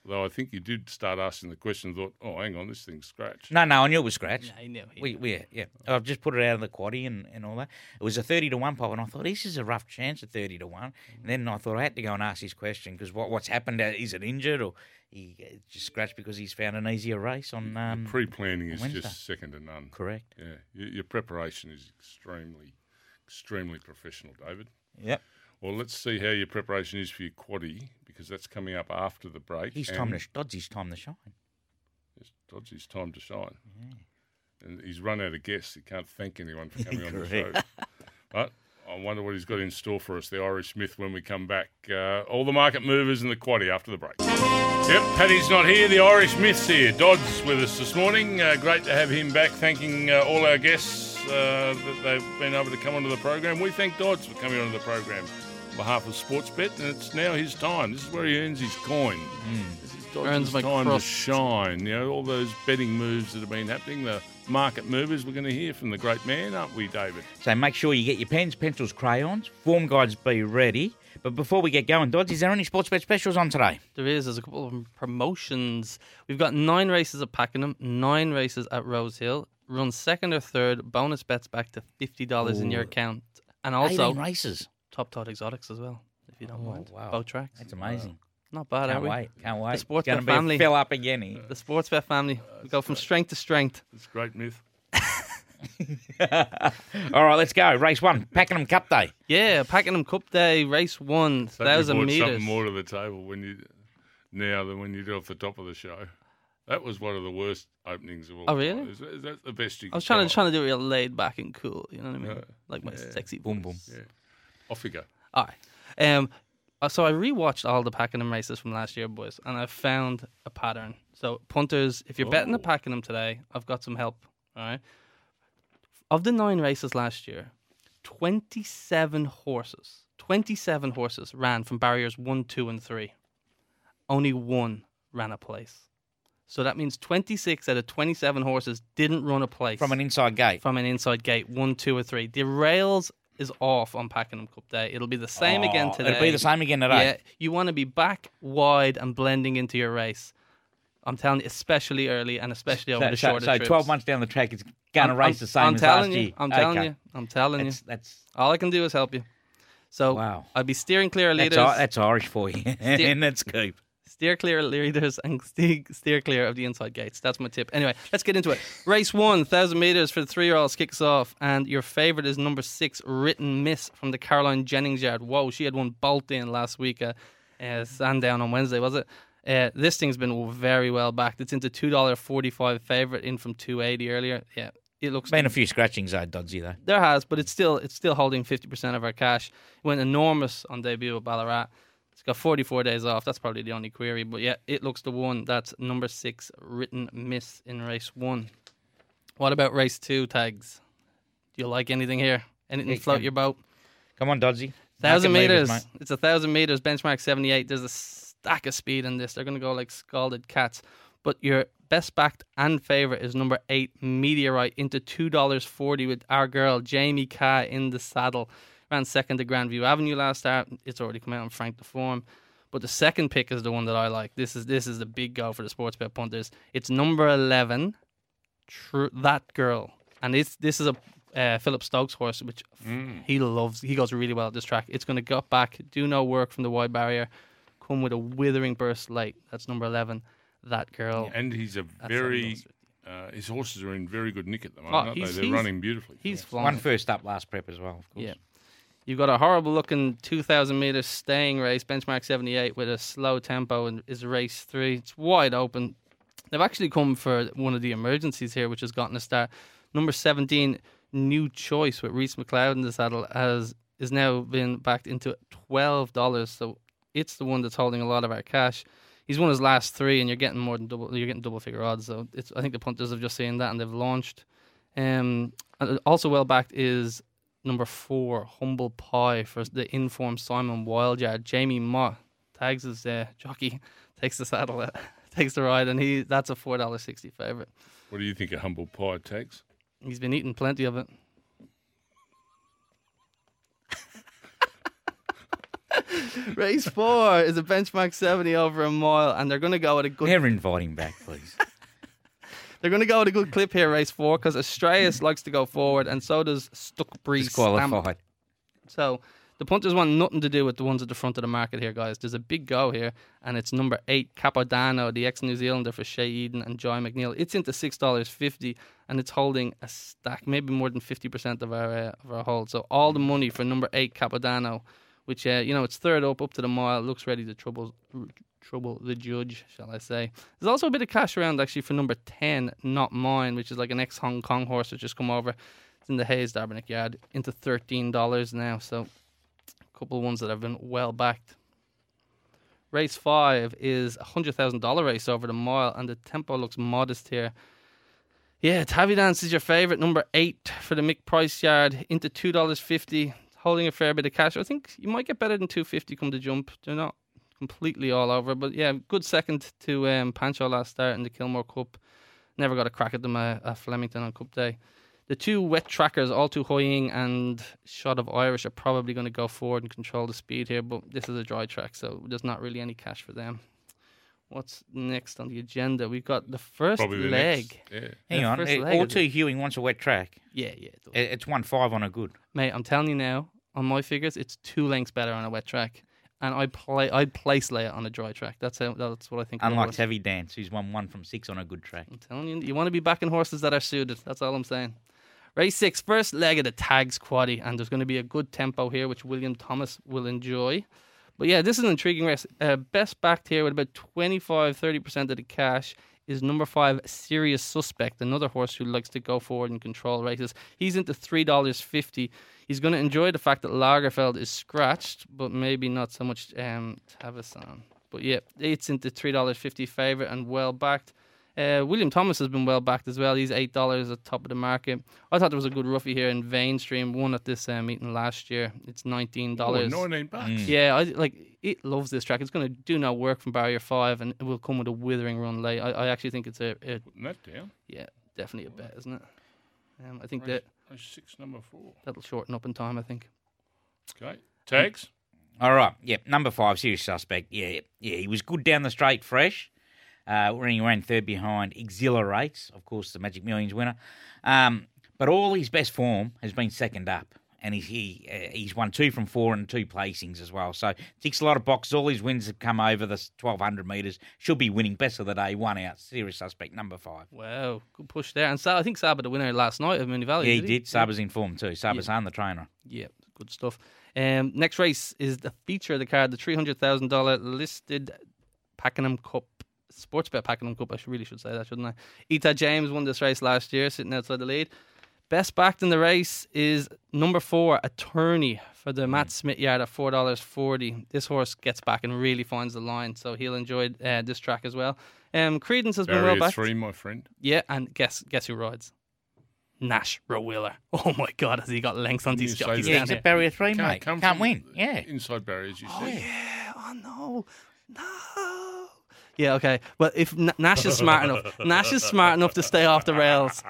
Though I think you did start asking the question and thought, oh, hang on, this thing's scratched. No, no, I knew it was scratch. I knew. he We, we, yeah, I've just put it out of the quaddy and, and all that. It was a 30 to 1 pop, and I thought, this is a rough chance at 30 to 1. And then I thought I had to go and ask this question because what, what's happened? uh, Is it injured or he uh, just scratched because he's found an easier race on. Um, Pre planning is Wednesday. just second to none. Correct. Yeah, your, your preparation is extremely, extremely professional, David. Yep. Well, let's see how your preparation is for your quaddy because that's coming up after the break. He's time to, Dodsy's time to shine. It's Dodsy's time to shine. And he's run out of guests. He can't thank anyone for coming on the show. But I wonder what he's got in store for us, the Irish Myth, when we come back. Uh, all the market movers and the quaddy after the break. Yep, Paddy's not here. The Irish Myth's here. Dodd's with us this morning. Uh, great to have him back. Thanking uh, all our guests uh, that they've been able to come onto the program. We thank Dodds for coming onto the program behalf of Sportsbet, and it's now his time. This is where he earns his coin. Hmm. This is Dodds' Earns my time crust. to shine. You know, all those betting moves that have been happening, the market movers. We're going to hear from the great man, aren't we, David? So make sure you get your pens, pencils, crayons. Form guides be ready. But before we get going, Dodds, is there any sports bet specials on today? There is. There's a couple of promotions. We've got nine races at Pakenham, nine races at Rosehill. Run second or third. Bonus bets back to fifty dollars in your account, and also 18 races. Top tot exotics as well, if you don't Oh, mind. wow. Both tracks. That's amazing. Uh, not bad, are Can't we? wait. Can't wait. The sports Gonna bet be a family. fill up again here. The sports bet family. Uh, we go from strength to strength. It's great myth. All right, let's go. Race one, Pakenham Cup Day. Yeah, Pakenham Cup Day, race one, Hope you thousand brought meters. something more to the table when you now than when you did off the top of the show. That was one of the worst openings of all. Oh, really? Is, that- is that the best you? I was trying to try? trying to do it real laid back and cool. You know what I mean? Yeah. Like my Yeah. sexy Boom, voice. boom. Off you go. All right. Um, uh, so I rewatched all the Pakenham races from last year, boys, and I found a pattern. So punters, if you're betting Oh. the Pakenham today, I've got some help. All right. Of the nine races last year, twenty-seven horses, twenty-seven horses ran from barriers one, two, and three. Only one ran a place. So that means twenty-six out of twenty-seven horses didn't run a place From an inside gate. from an inside gate, one, two, or three. The rails is off on Pakenham Cup Day. It'll be the same again Oh, today. It'll be the same again today. Yeah, you want to be back wide and blending into your race. I'm telling you, especially early and especially over So, the so, shorter so trips. 12 months down the track, it's going to race I'm- the same I'm as telling last you, year. I'm telling Okay. you. I'm telling That's, you. that's, All I can do is help you. So Wow. I'll be steering clear of that's, leaders. I- that's Irish for you. and that's Coop. Steer clear of leaders and steer, clear of the inside gates. That's my tip. Anyway, let's get into it. Race one, 1,000 metres for the three year olds kicks off. And your favourite is number six, Written Miss from the Caroline Jennings yard. Whoa, she had one bolt in last week. Uh, uh, Sandown on Wednesday, was it? Uh, this thing's been very well backed. It's into $2.45 favourite in from 280 earlier. Yeah, it looks Been a few scratchings, though, Dodsy, though. there has, but it's still it's still holding fifty percent of our cash. It went enormous on debut at Ballarat. It's got forty four days off. That's probably the only query. But yeah, it looks the one. That's number six written miss in race one. What about race two tags? Do you like anything here? Anything Yeah, float your boat? Come on, Dodgy. Thousand meters. It's a thousand meters. Benchmark seventy eight. There's a stack of speed in this. They're going to go like scalded cats. But your best backed and favorite is number eight Meteorite into two dollars forty with our girl Jamie Kah in the saddle. Ran second to Grandview Avenue last start. It's already come out on Frank the Form. But the second pick is the one that I like. This is this is the big go for the sports bet punters. It's number eleven, True that girl, and it's this is a uh, Phillip Stokes horse, which he loves. He goes really well at this track. It's going to gut back, do no work from the wide barrier, come with a withering burst late. That's number eleven. That girl. And he's a That's very. Uh, his horses are in very good nick at the moment, Oh, aren't they? he's- They're he's- running beautifully. He's One flying. first up last prep as well, of course. Yeah. You've got a horrible looking 2,000 meter staying race, benchmark 78, with a slow tempo, and is race three. It's wide open. They've actually come for one of the emergencies here, which has gotten a start. Number 17, New Choice with Rhys McLeod in the saddle, has is now been backed into $12. So it's the one that's holding a lot of our cash. He's won his last three, and you're getting more than double. You're getting double figure odds. So it's. I think the punters have just seen that, and they've launched. Um, also well backed is number four, Humble Pie for the informed Simon Wildyard. Jamie Mott tags his uh, jockey, takes the saddle, uh, takes the ride, and he that's a four dollar sixty favorite. What do you think of humble pie tags? He's been eating plenty of it. Race four is a benchmark 70 over a mile, and they're going to go at a good. Never invite him back, please. They're going to go at a good clip here, race four, because Australis likes to go forward, and so does Stuck Breeze. Disqualified. So the punters want nothing to do with the ones at the front of the market here, guys. There's a big go here, and it's number eight, Capodano, the ex New Zealander for Shea Eden and Joy McNeil. It's into six dollars fifty, and it's holding a stack, maybe more than fifty percent of our uh, of our hold. So all the money for number eight, Capodano, which uh, you know it's third up, up to the mile, looks ready to trouble trouble the judge, shall I say. There's also a bit of cash around actually for number 10, Not Mine, which is like an ex Hong Kong horse that's just come over. It's in the Hayes Dabernig yard into $13 now. So a couple of ones that have been well backed. Race 5 is a $100,000 race over the mile, and the tempo looks modest here. Yeah, Tavi Dance is your favourite, number 8 for the Mick Price yard into $2.50 holding a fair bit of cash. I think you might get better than 250 come to jump. They're not completely all over. But yeah, good second to um, Pancho last start in the Kilmore Cup. Never got a crack at them uh, at Flemington on Cup Day. The two wet trackers, All Too Hoying and Shot of Irish, are probably going to go forward and control the speed here. But this is a dry track, so there's not really any cash for them. What's next on the agenda? We've got the first the leg. next- yeah. Hang The on. first leg All of too it. Hewing wants a wet track. Yeah, yeah. It- It's one five on a good. Mate, I'm telling you now, on my figures, it's two lengths better on a wet track. And I play, I'd place lay on a dry track. That's how, that's what I think. Unlike. Heavy Dance, who's won one from six on a good track. I'm telling you, you want to be backing horses that are suited. That's all I'm saying. Race six, first leg of the tags quaddy, and there's going to be a good tempo here, which William Thomas will enjoy. But yeah, this is an intriguing race. Uh, best backed here with about 25 30% of the cash is number five, Serious Suspect, another horse who likes to go forward and control races. He's into $3.50. He's going to enjoy the fact that Lagerfeld is scratched, but maybe not so much um, Tavison. But yeah, it's into $3.50 favourite and well backed. Uh, William Thomas has been well backed as well. He's eight dollars at the top of the market. I thought there was a good roughie here in Vainstream. Won at this uh, meeting last year. It's nineteen dollars. 19 bucks. Yeah, I like it. Loves this track. It's going to do no work from barrier five, and it will come with a withering run late. I, I actually think it's a, a that down. yeah, definitely a bet, isn't it? Um, I think Race, that race six, number four. that'll shorten up in time. I think. Okay. Tags? All right. Yep. Number five, serious suspect. Yeah. Yeah. He was good down the straight, fresh. Uh, when he ran third behind Exhilarates, of course, the Magic Millions winner. Um, but all his best form has been second up. And he's, he, uh, he's won two from four and two placings as well. So ticks a lot of boxes. All his wins have come over the 1,200 metres. Should be winning best of the day. One out. Serious suspect, number five. Wow, good push there. And Sa- I think Saba the winner last night of Moonee Valley. yeah, he did did. Saba's in form too. Saba's on the trainer. Yeah, good stuff. Um, next race is the feature of the card, the three hundred thousand dollar listed Pakenham Cup sports bet Pakenham Cup. I should, really should say that, shouldn't I? Etah James won this race last year, sitting outside the lead. Best backed in the race is number four, Attorney, for the Matt Smith yard at four dollars forty. This horse gets back and really finds the line, so he'll enjoy uh, this track as well. Um, Credence has been well Barrier backed. three, my friend. Yeah, and guess guess who rides? Nash Rawiller. Oh my God, has he got lengths on You these jockeys that. Yeah, down he's here? at barrier three, Can't mate. Can't win. Yeah. Inside barriers, you said. Yeah, oh no, no. Yeah, okay. Well, if N- Nash is smart enough, Nash is smart enough to stay off the rails.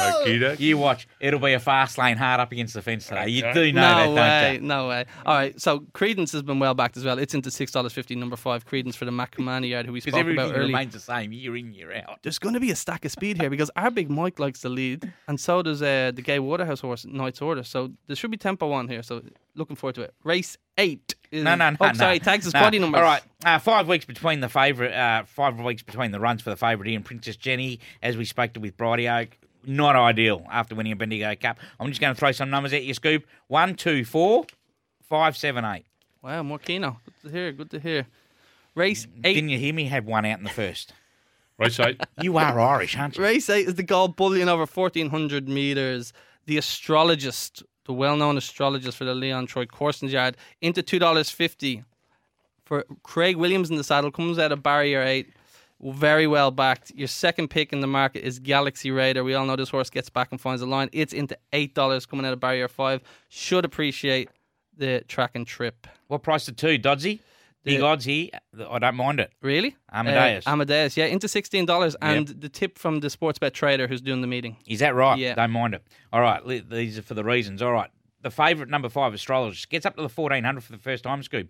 Okey doke. You watch. It'll be a fast lane hard up against the fence today. You do know that, no don't way, you? no way. All right, so Credence has been well backed as well. It's into six dollars fifty. Number five, Credence for the Matt Cumani yard, who we Because spoke everything about earlier. remains the same year in, year out. There's going to be a stack of speed here because our big Mike likes the lead, and so does uh, the Gay Waterhouse horse, Knight's Order. So there should be tempo on here. So looking forward to it. Race eight. Is, No, no, no. Oh, no. sorry, tags his No. body numbers. All right, uh, five weeks between the favourite. Uh, five weeks between the runs for the favourite Ian Princess Jenny, as we spoke to with Brideoake. Not ideal after winning a Bendigo Cup. I'm just going to throw some numbers at you, Scoob. One, two, four, five, seven, eight. Wow, more Keno. Good to hear. Good to hear. Race eight. Didn't you hear me have one out in the first? Race eight. You are Irish, aren't you? Race eight is the gold bullion over 1400 meters. The astrologist, the well known astrologist for the Leon Troy Corstens' yard, into $2.50 for Craig Williams in the saddle, comes out of barrier eight. Very well backed. Your second pick in the market is Galaxy Raider. We all know this horse gets back and finds the line. It's into $8 coming out of barrier five. Should appreciate the track and trip. What price to two, Dodsy? Big The- odds here. I don't mind it. Really? Amadeus. Uh, Amadeus, yeah, into $16. And the tip from the sports bet trader who's doing the meeting. Is that right? Yeah. Don't mind it. All right, these are for the reasons. All right, the favourite number five astrologist gets up to the fourteen hundred for the first time. Scoob.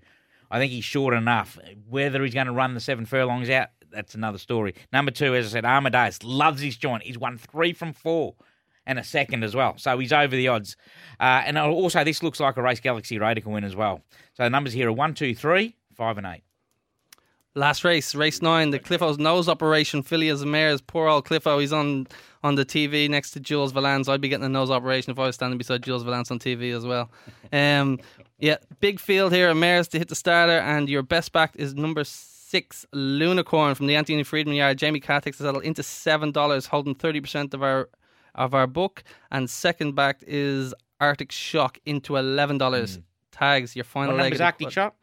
I think he's short enough. Whether he's going to run the seven furlongs out, that's another story. Number two, as I said, Amadeus loves his joint. He's won three from four and a second as well. So he's over the odds. Uh, and also, this looks like a race Galaxy Raider can win as well. So the numbers here are one, two, three, five, and eight. Last race, race nine, the Cliffo's nose operation. Fillies Mares, poor old Cliffo. He's on on the TV next to Jules Valance. I'd be getting a nose operation if I was standing beside Jules Valance on TV as well. Um, yeah, big field here. Mares to hit the starter, and your best back is number six, Lunicorn from the Anthony Freedman yard. Jamie Kah is saddle into seven dollars, holding thirty percent of our of our book, and second back is Arctic Shock into eleven dollars. Tags your final What leg. number's of Arctic Shock?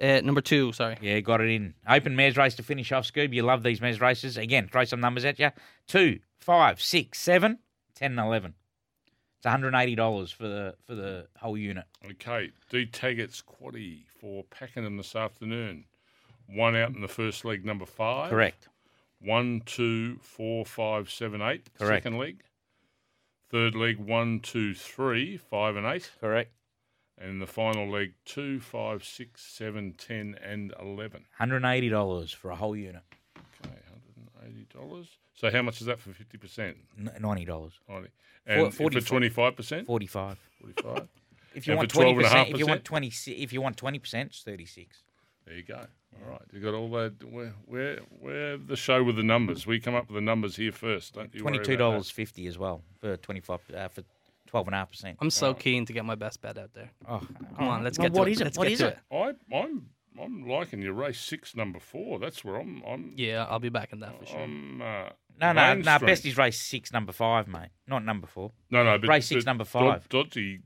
Uh, number two, sorry. Yeah, got it in. Open mares race to finish off, Scoob. You love these mares races. Again, throw some numbers at you. Two, five, six, seven, ten, and eleven. It's one hundred eighty dollars for the for the whole unit. Okay, D Taggart's quaddy for Pakenham this afternoon. One out in the first leg, number five. Correct. One, two, four, five, seven, eight. Correct. Second leg. Third leg, one, two, three, five, and eight. Correct. And in the final leg, two, five, six, seven, ten, and eleven. Hundred eighty dollars for a whole unit. Okay, hundred and eighty dollars. So how much is that for fifty percent? Ninety dollars. Ninety. And for twenty five percent? Forty-five. Forty-five. If you And want for 12 twenty and a percent, if you want twenty, if you want twenty percent, it's thirty-six. There you go. All right, you got all that. We're, we're, we're the show with the numbers. We come up with the numbers here first. Don't you Twenty two dollars fifty as well for twenty-five uh, for twelve and a half percent. I'm so keen to get my best bet out there. Oh, Come on, let's well, get to what it. is it? Let's What get is to it? that. I, I'm I'm liking your race six, number four. That's where I'm. I'm. Yeah, I'll be back in that for sure. I'm uh, No, no, no. mainstream. Best is race six, number five, mate. Not number four. No, no. But, race six, but number Dod- five. Dodgy.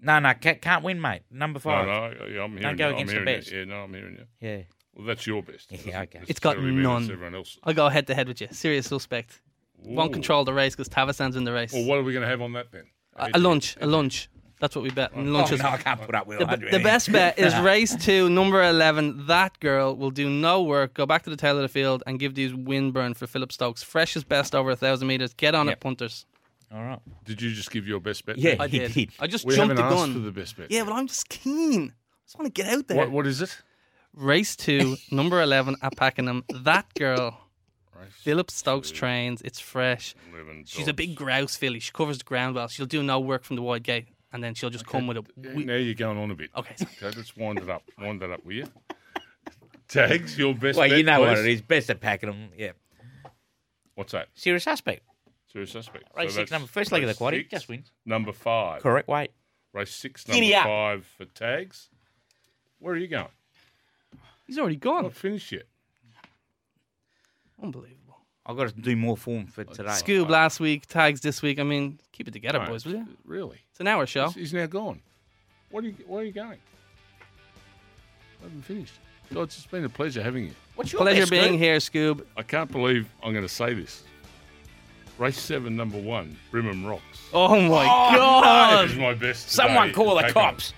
No, no, can't, can't win, mate. Number No, five. no. yeah, I'm hearing Don't go you. against I'm the hearing best. You. Yeah, no, I'm hearing you. Yeah. Well, that's your best. Yeah, Doesn't okay. It's got necessarily mean it's none. Everyone else. I'll go head to head with you. Serious suspect. Won't control the race because Tavastan's in the race. Well, what are we going to have on that then? A, a lunch, a lunch. That's what we bet. Oh, Lunches. no, I can't put up with The, a hundred. the best bet is race two, number 11. That girl will do no work. Go back to the tail of the field and give these wind burn for Phillip Stokes. Fresh Freshest best over a thousand metres. Get on Yep. it, punters. All right. Did you just give your best bet? Yeah, then? I he did. did. I just We jumped haven't the asked gun. for the best bet. Yeah, but I'm just keen. I just want to get out there. What, what is it? Race two, number 11 at Pakenham. That girl, Race Phillip Stokes two, trains. It's fresh. 11 She's a big grouse filly. She covers the ground well. She'll do no work from the wide gate. And then she'll just come with a. Yeah, we- now you're going on a bit. Okay. Okay, let's wind it up. Wind it up, will you? Tags, your best Well, bet, you know what it is. Best at Pakenham. Yeah. What's that? Serious suspect. Serious suspect. Race So six, number first leg of the quad. Six, just wins. Number five. Correct. Wait. Race six, Giddy number up. five for tags. Where are you going? He's already gone. Not finished yet. Unbelievable. I've got to do more form for today. Scoob last week, tags this week. I mean, keep it together, No, boys, will you? Really? It's an hour show. He's, he's now gone. What are you, where are you going? I haven't finished. God, it's been a pleasure having you. What's your Pleasure best, being Scoob? here, Scoob. I can't believe I'm going to say this. Race seven, number one, Brimham Rocks. Oh my Oh, god! That is my best. Someone today. call the Take cops.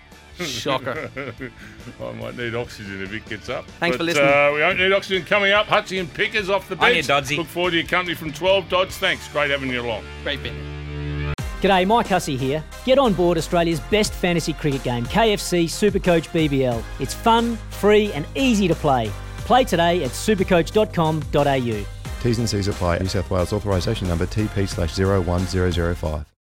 Shocker. I might need oxygen if it gets up. Thanks but, for listening. Uh, we don't need oxygen coming up. Hutchie and Pickers off the On you, bench. Dodsy. Look forward to your company from 12 Dodds. Thanks. Great having you along. Great bit. G'day, Mike Hussey here. Get on board Australia's best fantasy cricket game, KFC Supercoach BBL. It's fun, free, and easy to play. Play today at supercoach.com.au. T's and C's apply. New South Wales authorisation number TP slash 01005.